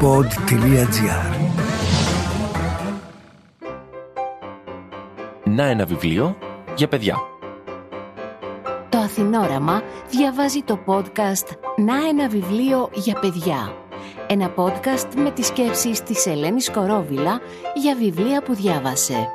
pod.gr Να ένα βιβλίο για παιδιά. Το Αθηνόραμα διαβάζει το podcast «Να ένα βιβλίο για παιδιά». Ένα podcast με τις σκέψεις της Ελένης Κορόβιλα για βιβλία που διάβασε.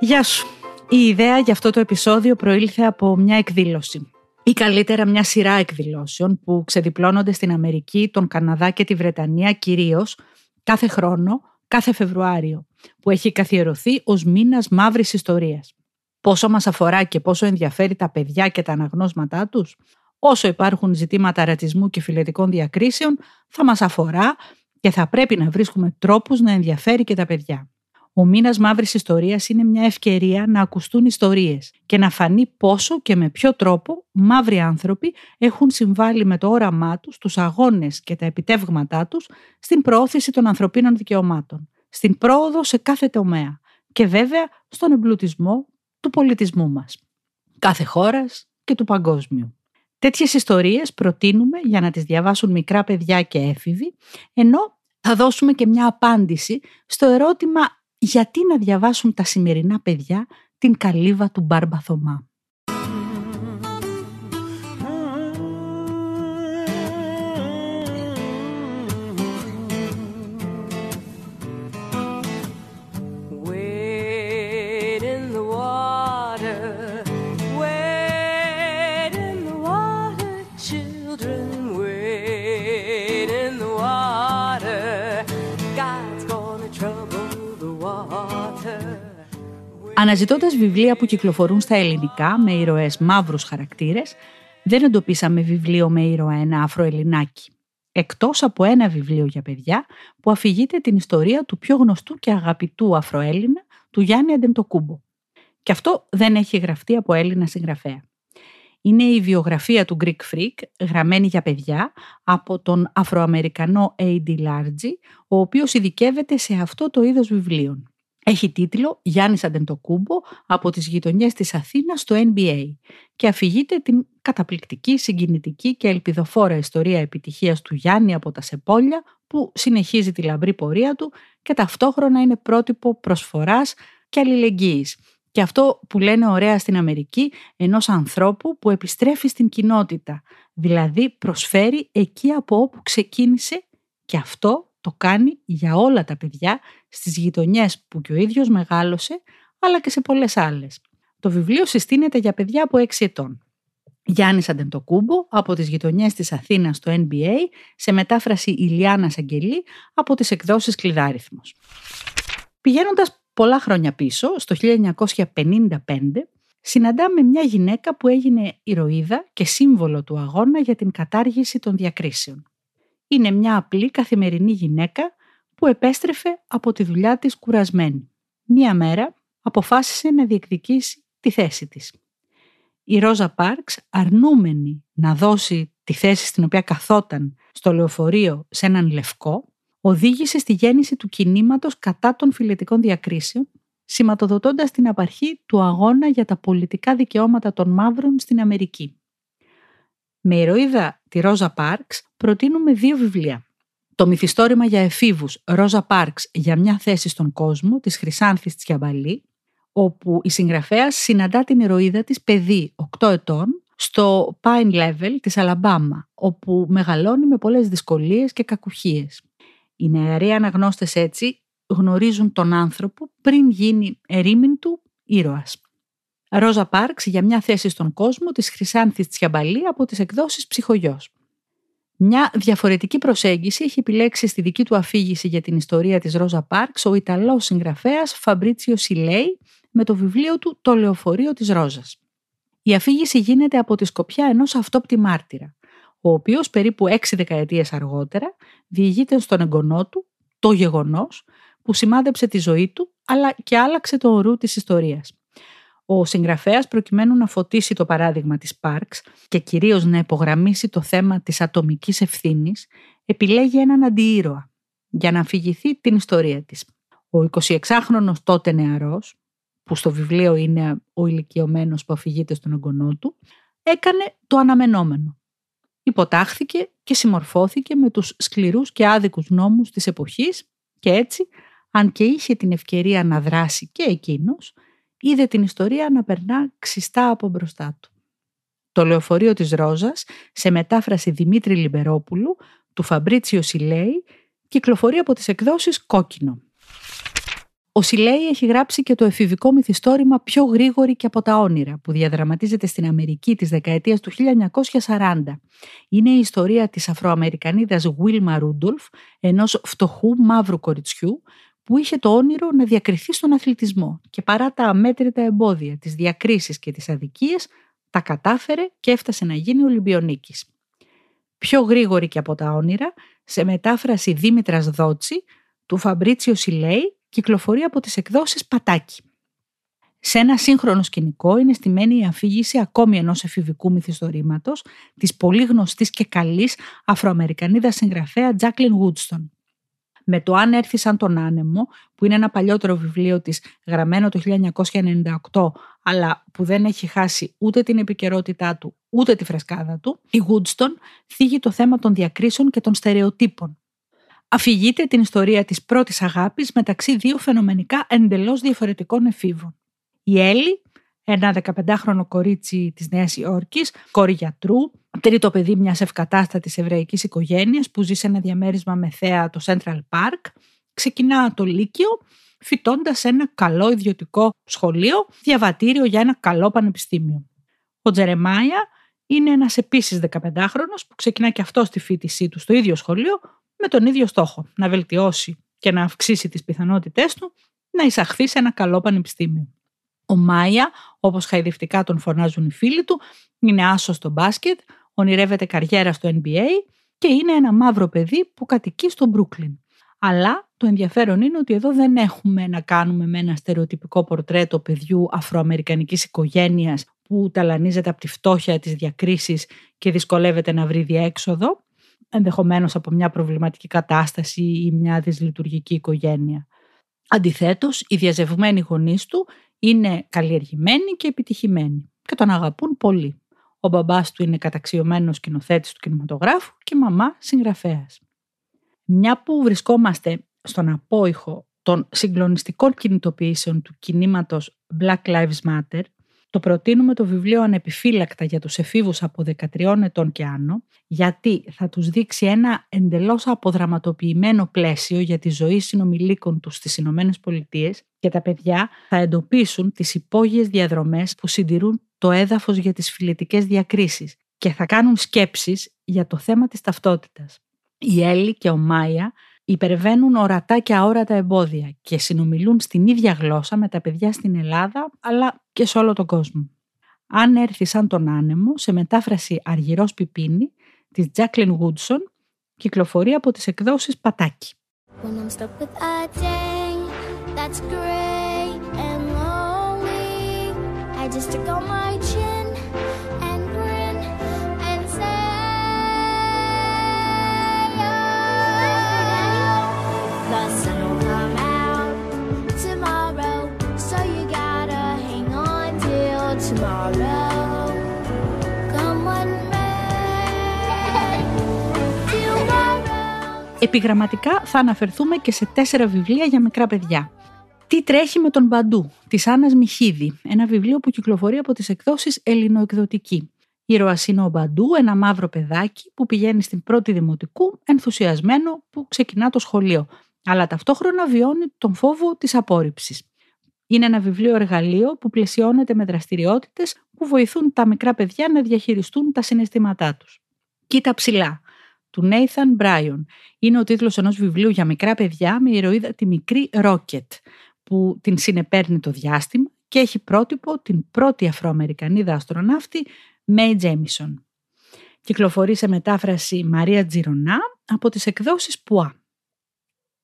Γεια σου. Η ιδέα για αυτό το επεισόδιο προήλθε από μια εκδήλωση. Ή καλύτερα μια σειρά εκδηλώσεων που ξεδιπλώνονται στην Αμερική, τον Καναδά και τη Βρετανία κυρίως κάθε χρόνο, κάθε Φεβρουάριο, που έχει καθιερωθεί ως μήνας μαύρης ιστορίας. Πόσο μας αφορά και πόσο ενδιαφέρει τα παιδιά και τα αναγνώσματά τους, όσο υπάρχουν ζητήματα ρατσισμού και φιλετικών διακρίσεων, θα μας αφορά και θα πρέπει να βρίσκουμε τρόπους να ενδιαφέρει και τα παιδιά. Ο μήνας μαύρης ιστορίας είναι μια ευκαιρία να ακουστούν ιστορίες και να φανεί πόσο και με ποιο τρόπο μαύροι άνθρωποι έχουν συμβάλει με το όραμά τους, τους αγώνες και τα επιτεύγματά τους στην προώθηση των ανθρωπίνων δικαιωμάτων, στην πρόοδο σε κάθε τομέα και βέβαια στον εμπλουτισμό του πολιτισμού μας, κάθε χώρας και του παγκόσμιου. Τέτοιες ιστορίες προτείνουμε για να τις διαβάσουν μικρά παιδιά και έφηβοι, ενώ θα δώσουμε και μια απάντηση στο ερώτημα γιατί να διαβάσουν τα σημερινά παιδιά την καλύβα του Μπάρμπα Θωμά; Αναζητώντας βιβλία που κυκλοφορούν στα ελληνικά με ηρωές μαύρους χαρακτήρες, δεν εντοπίσαμε βιβλίο με ήρωα ένα αφροελληνάκι. Εκτός από ένα βιβλίο για παιδιά που αφηγείται την ιστορία του πιο γνωστού και αγαπητού Αφροέλληνα, του Γιάννη Αντεντοκούμπο. Και αυτό δεν έχει γραφτεί από Έλληνα συγγραφέα. Είναι η βιογραφία του Greek Freak, γραμμένη για παιδιά, από τον Αφροαμερικανό A.D. Largy, ο οποίος ειδικεύεται σε αυτό το είδος βιβλίων. Έχει τίτλο «Γιάννης Αντεντοκούμπο από τις γειτονιές της Αθήνας στο NBA» και αφηγείται την καταπληκτική, συγκινητική και ελπιδοφόρα ιστορία επιτυχίας του Γιάννη από τα Σεπόλια που συνεχίζει τη λαμπρή πορεία του και ταυτόχρονα είναι πρότυπο προσφοράς και αλληλεγγύης. Και αυτό που λένε ωραία στην Αμερική ενός ανθρώπου που επιστρέφει στην κοινότητα, δηλαδή προσφέρει εκεί από όπου ξεκίνησε και αυτό το κάνει για όλα τα παιδιά στις γειτονιές που και ο ίδιος μεγάλωσε, αλλά και σε πολλές άλλες. Το βιβλίο συστήνεται για παιδιά από 6 ετών. Γιάννης Αντεντοκούμπο από τις γειτονιές της Αθήνας στο NBA σε μετάφραση Ηλιάνα Αγγελή από τις εκδόσεις Κλειδάριθμος. Πηγαίνοντας πολλά χρόνια πίσω, στο 1955, συναντάμε μια γυναίκα που έγινε ηρωίδα και σύμβολο του αγώνα για την κατάργηση των διακρίσεων είναι μια απλή καθημερινή γυναίκα που επέστρεφε από τη δουλειά της κουρασμένη. Μία μέρα αποφάσισε να διεκδικήσει τη θέση της. Η Ρόζα Πάρξ, αρνούμενη να δώσει τη θέση στην οποία καθόταν στο λεωφορείο σε έναν λευκό, οδήγησε στη γέννηση του κινήματος κατά των φιλετικών διακρίσεων, σηματοδοτώντας την απαρχή του αγώνα για τα πολιτικά δικαιώματα των μαύρων στην Αμερική. Με ηρωίδα τη Ρόζα Πάρξ προτείνουμε δύο βιβλία. Το μυθιστόρημα για εφήβους Ρόζα Πάρξ για μια θέση στον κόσμο της Χρυσάνθης Τσιαμπαλή, όπου η συγγραφέας συναντά την ηρωίδα της παιδί 8 ετών στο Pine Level της Αλαμπάμα, όπου μεγαλώνει με πολλές δυσκολίες και κακουχίες. Οι νεαροί αναγνώστες έτσι γνωρίζουν τον άνθρωπο πριν γίνει ερήμην του ήρωας. Ρόζα Πάρξ για μια θέση στον κόσμο της Χρυσάνθης Τσιαμπαλή από τις εκδόσεις Ψυχογιός. Μια διαφορετική προσέγγιση έχει επιλέξει στη δική του αφήγηση για την ιστορία της Ρόζα Πάρξ ο Ιταλός συγγραφέας Φαμπρίτσιο Σιλέη με το βιβλίο του «Το λεωφορείο της Ρόζας». Η αφήγηση γίνεται από τη σκοπιά ενός αυτόπτη μάρτυρα, ο οποίος περίπου έξι δεκαετίες αργότερα διηγείται στον εγγονό του το γεγονός που σημάδεψε τη ζωή του αλλά και άλλαξε το ορού της ιστορίας. Ο συγγραφέας προκειμένου να φωτίσει το παράδειγμα της Πάρξ και κυρίως να υπογραμμίσει το θέμα της ατομικής ευθύνης, επιλέγει έναν αντιήρωα για να αφηγηθεί την ιστορία της. Ο 26χρονος τότε νεαρός, που στο βιβλίο είναι ο ηλικιωμένος που αφηγείται στον εγγονό του, έκανε το αναμενόμενο. υποτάχθηκε και συμμορφώθηκε με τους σκληρούς και άδικους νόμους της εποχής και έτσι, αν και είχε την ευκαιρία να δράσει και εκείνος, είδε την ιστορία να περνά ξιστά από μπροστά του. Το λεωφορείο της Ρόζας, σε μετάφραση Δημήτρη Λιμπερόπουλου, του Φαμπρίτσιο Σιλέη, κυκλοφορεί από τις εκδόσεις «Κόκκινο». Ο Σιλέη έχει γράψει και το εφηβικό μυθιστόρημα «Πιο γρήγορη και από τα όνειρα» που διαδραματίζεται στην Αμερική της δεκαετίας του 1940. Είναι η ιστορία της Αφροαμερικανίδας Βίλμα Ρούντολφ, ενός φτωχού μαύρου κοριτσιού που είχε το όνειρο να διακριθεί στον αθλητισμό και παρά τα αμέτρητα εμπόδια, τις διακρίσεις και τις αδικίες, τα κατάφερε και έφτασε να γίνει Ολυμπιονίκης. Πιο γρήγορη και από τα όνειρα, σε μετάφραση Δήμητρας Δότσι, του Φαμπρίτσιο Σιλέη, κυκλοφορεί από τις εκδόσεις Πατάκη. Σε ένα σύγχρονο σκηνικό είναι στημένη η αφήγηση ακόμη ενός εφηβικού μυθιστορήματος της πολύ γνωστής και καλής Αφροαμερικανίδας συγγραφέα Τζάκλιν Γούτστον με το «Αν έρθει σαν τον άνεμο», που είναι ένα παλιότερο βιβλίο της γραμμένο το 1998, αλλά που δεν έχει χάσει ούτε την επικαιρότητά του, ούτε τη φρεσκάδα του, η Woodstone θίγει το θέμα των διακρίσεων και των στερεοτύπων. Αφηγείται την ιστορία της πρώτης αγάπης μεταξύ δύο φαινομενικά εντελώς διαφορετικών εφήβων. Η Έλλη ένα 15χρονο κορίτσι της Νέας Υόρκης, κόρη γιατρού, τρίτο παιδί μιας ευκατάστατης εβραϊκής οικογένειας που ζει σε ένα διαμέρισμα με θέα το Central Park, ξεκινά το Λύκειο φοιτώντας σε ένα καλό ιδιωτικό σχολείο, διαβατήριο για ένα καλό πανεπιστήμιο. Ο Τζερεμάια είναι ένας επίσης 15χρονος που ξεκινά και αυτός στη φοιτησή του στο ίδιο σχολείο με τον ίδιο στόχο, να βελτιώσει και να αυξήσει τις πιθανότητές του να εισαχθεί σε ένα καλό πανεπιστήμιο. Ο Μάια, όπως χαϊδευτικά τον φωνάζουν οι φίλοι του, είναι άσος στο μπάσκετ, ονειρεύεται καριέρα στο NBA και είναι ένα μαύρο παιδί που κατοικεί στο Μπρούκλιν. Αλλά το ενδιαφέρον είναι ότι εδώ δεν έχουμε να κάνουμε με ένα στερεοτυπικό πορτρέτο παιδιού αφροαμερικανικής οικογένειας που ταλανίζεται από τη φτώχεια της διακρίσης και δυσκολεύεται να βρει διέξοδο, ενδεχομένως από μια προβληματική κατάσταση ή μια δυσλειτουργική οικογένεια. Αντιθέτως, οι διαζευμένοι γονείς του είναι καλλιεργημένοι και επιτυχημένοι και τον αγαπούν πολύ. Ο μπαμπάς του είναι καταξιωμένος σκηνοθέτης του κινηματογράφου και η μαμά συγγραφέας. Μια που βρισκόμαστε στον απόϊχο των συγκλονιστικών κινητοποιήσεων του κινήματος Black Lives Matter, το προτείνουμε το βιβλίο ανεπιφύλακτα για τους εφήβους από 13 ετών και άνω, γιατί θα τους δείξει ένα εντελώς αποδραματοποιημένο πλαίσιο για τη ζωή συνομιλίκων τους στις Ηνωμένες Πολιτείες και τα παιδιά θα εντοπίσουν τις υπόγειες διαδρομές που συντηρούν το έδαφος για τις φιλετικές διακρίσεις και θα κάνουν σκέψεις για το θέμα της ταυτότητας. Η Έλλη και ο Μάια υπερβαίνουν ορατά και αόρατα εμπόδια και συνομιλούν στην ίδια γλώσσα με τα παιδιά στην Ελλάδα αλλά και σε όλο τον κόσμο. Αν έρθει σαν τον άνεμο, σε μετάφραση Αργυρός Πιπίνη, της Jacqueline Woodson, κυκλοφορεί από τις εκδόσεις Πατάκη. Επιγραμματικά θα αναφερθούμε και σε τέσσερα βιβλία για μικρά παιδιά. Τι τρέχει με τον Μπαντού, της Άννας Μιχίδη, ένα βιβλίο που κυκλοφορεί από τις εκδόσεις Ελληνοεκδοτική. Ήρωα είναι ο Μπαντού, ένα μαύρο παιδάκι που πηγαίνει στην πρώτη δημοτικού, ενθουσιασμένο που ξεκινά το σχολείο, αλλά ταυτόχρονα βιώνει τον φόβο της απόρριψης. Είναι ένα βιβλίο εργαλείο που πλαισιώνεται με δραστηριότητες που βοηθούν τα μικρά παιδιά να διαχειριστούν τα συναισθήματά τους. Κοίτα ψηλά, του Nathan Bryan. Είναι ο τίτλος ενός βιβλίου για μικρά παιδιά με ηρωίδα τη μικρή Rocket που την συνεπέρνει το διάστημα και έχει πρότυπο την πρώτη Αφροαμερικανίδα αστροναύτη May Jamison. Κυκλοφορεί σε μετάφραση Μαρία Τζιρονά από τις εκδόσεις Πουά.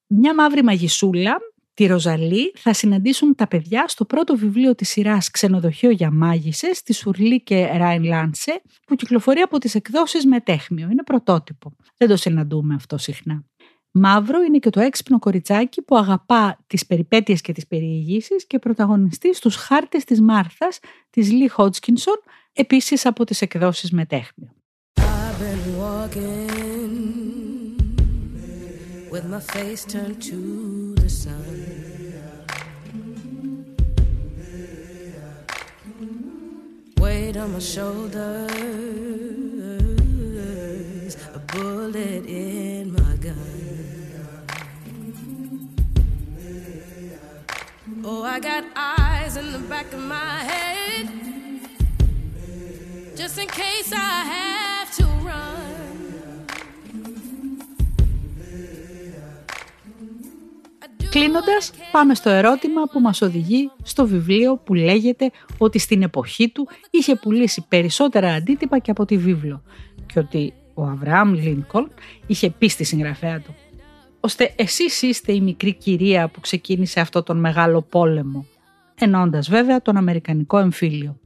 Μια μαύρη μαγισούλα τη Ροζαλή θα συναντήσουν τα παιδιά στο πρώτο βιβλίο της σειράς «Ξενοδοχείο για μάγισσες» της Σουρλή και Ράιν Λάντσε που κυκλοφορεί από τις εκδόσεις Μετέχμιο. Είναι πρωτότυπο. Δεν το συναντούμε αυτό συχνά. Μαύρο είναι και το έξυπνο κοριτσάκι που αγαπά τις περιπέτειες και τις περιηγήσεις και πρωταγωνιστεί στους χάρτες της Μάρθας της Λί Χότσκινσον, επίσης από τις εκδόσεις Μετέχμιο. I've been walking with my face turned to sun. Weight on my shoulders, a bullet in my gun. Oh, I got eyes in the back of my head, just in case I have Κλείνοντας, πάμε στο ερώτημα που μας οδηγεί στο βιβλίο που λέγεται ότι στην εποχή του είχε πουλήσει περισσότερα αντίτυπα και από τη βίβλο και ότι ο Αβραάμ Λίνκολn είχε πει στη συγγραφέα του ώστε εσείς είστε η μικρή κυρία που ξεκίνησε αυτό τον μεγάλο πόλεμο, ενώντας βέβαια τον Αμερικανικό εμφύλιο.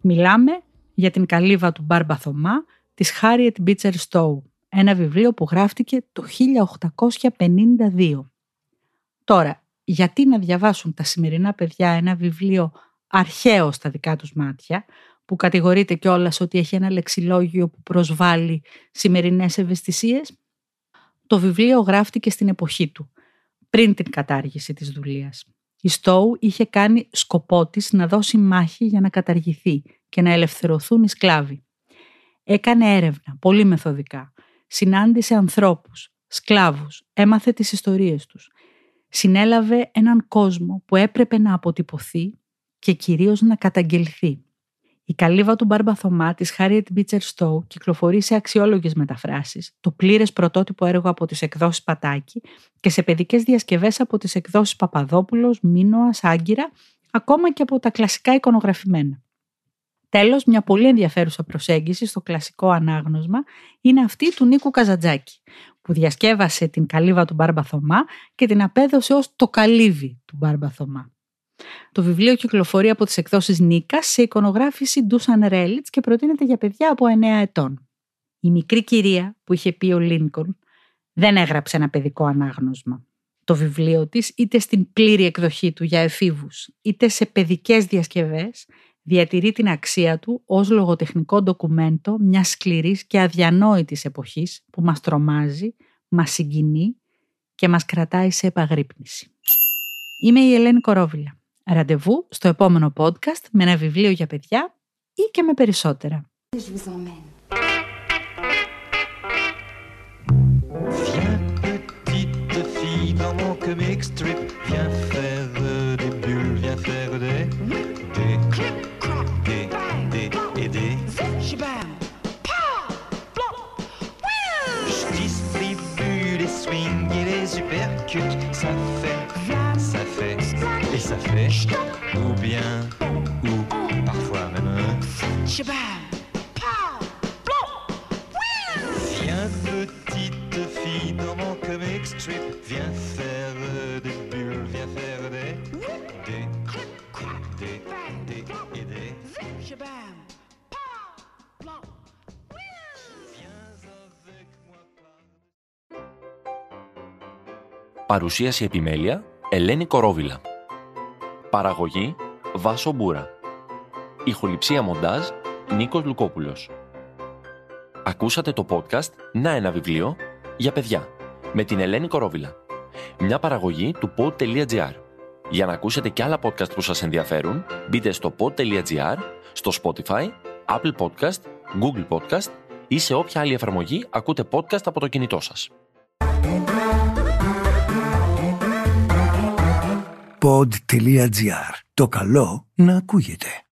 Μιλάμε για την καλύβα του Μπάρμπα Θωμά της Harriet Beecher Stowe, ένα βιβλίο που γράφτηκε το 1852. Τώρα, γιατί να διαβάσουν τα σημερινά παιδιά ένα βιβλίο αρχαίο στα δικά τους μάτια, που κατηγορείται κιόλας ότι έχει ένα λεξιλόγιο που προσβάλλει σημερινές ευαισθησίες; Το βιβλίο γράφτηκε στην εποχή του, πριν την κατάργηση της δουλείας. Η Στόου είχε κάνει σκοπό της να δώσει μάχη για να καταργηθεί και να ελευθερωθούν οι σκλάβοι. Έκανε έρευνα, πολύ μεθοδικά. Συνάντησε ανθρώπους, σκλάβους, έμαθε τις ιστορίες τους. Συνέλαβε έναν κόσμο που έπρεπε να αποτυπωθεί και κυρίως να καταγγελθεί. Η καλύβα του Μπάρμπα Θωμά τη Harriet Beecher Stowe κυκλοφορεί σε αξιόλογες μεταφράσεις, το πλήρες πρωτότυπο έργο από τις εκδόσεις Πατάκη και σε παιδικές διασκευές από τις εκδόσεις Παπαδόπουλος, Μίνωας, Άγκυρα, ακόμα και από τα κλασικά εικονογραφημένα. Τέλος, μια πολύ ενδιαφέρουσα προσέγγιση στο κλασικό ανάγνωσμα είναι αυτή του Νίκου Καζατζάκη, που διασκεύασε την καλύβα του Μπάρμπα Θωμά και την απέδωσε ως το καλύβι του Μπάρμπα Θωμά. Το βιβλίο κυκλοφορεί από τις εκδόσεις Νίκα σε εικονογράφηση Ντούσαν Ρέλιτς και προτείνεται για παιδιά από 9 ετών. Η μικρή κυρία που είχε πει ο Λίνκον δεν έγραψε ένα παιδικό ανάγνωσμα. Το βιβλίο της είτε στην πλήρη εκδοχή του για εφήβους είτε σε παιδικές διασκευές διατηρεί την αξία του ως λογοτεχνικό ντοκουμέντο μιας σκληρής και αδιανόητης εποχής που μας τρομάζει, μας συγκινεί και μας κρατάει σε επαγρύπνηση. Είμαι η Ελένη Κορόβιλα. Ραντεβού στο επόμενο podcast με ένα βιβλίο για παιδιά ή και με περισσότερα. Viens petite fille dans mon comic strip, viens comic strip, viens faire des bulles, viens faire des des des des et des. Viens avec moi par Παρουσίαση επιμέλεια Ελένη Κορόβιλα. Παραγωγή Βάσο Μπούρα. Ηχοληψία μοντάζ Νίκος Λουκόπουλος. Ακούσατε το podcast «Να ένα βιβλίο» για παιδιά με την Ελένη Κορόβιλα. Μια παραγωγή του pod.gr. Για να ακούσετε και άλλα podcast που σας ενδιαφέρουν, μπείτε στο pod.gr, στο Spotify, Apple Podcast, Google Podcast ή σε όποια άλλη εφαρμογή ακούτε podcast από το κινητό σας. pod.gr. Το καλό να ακούγεται.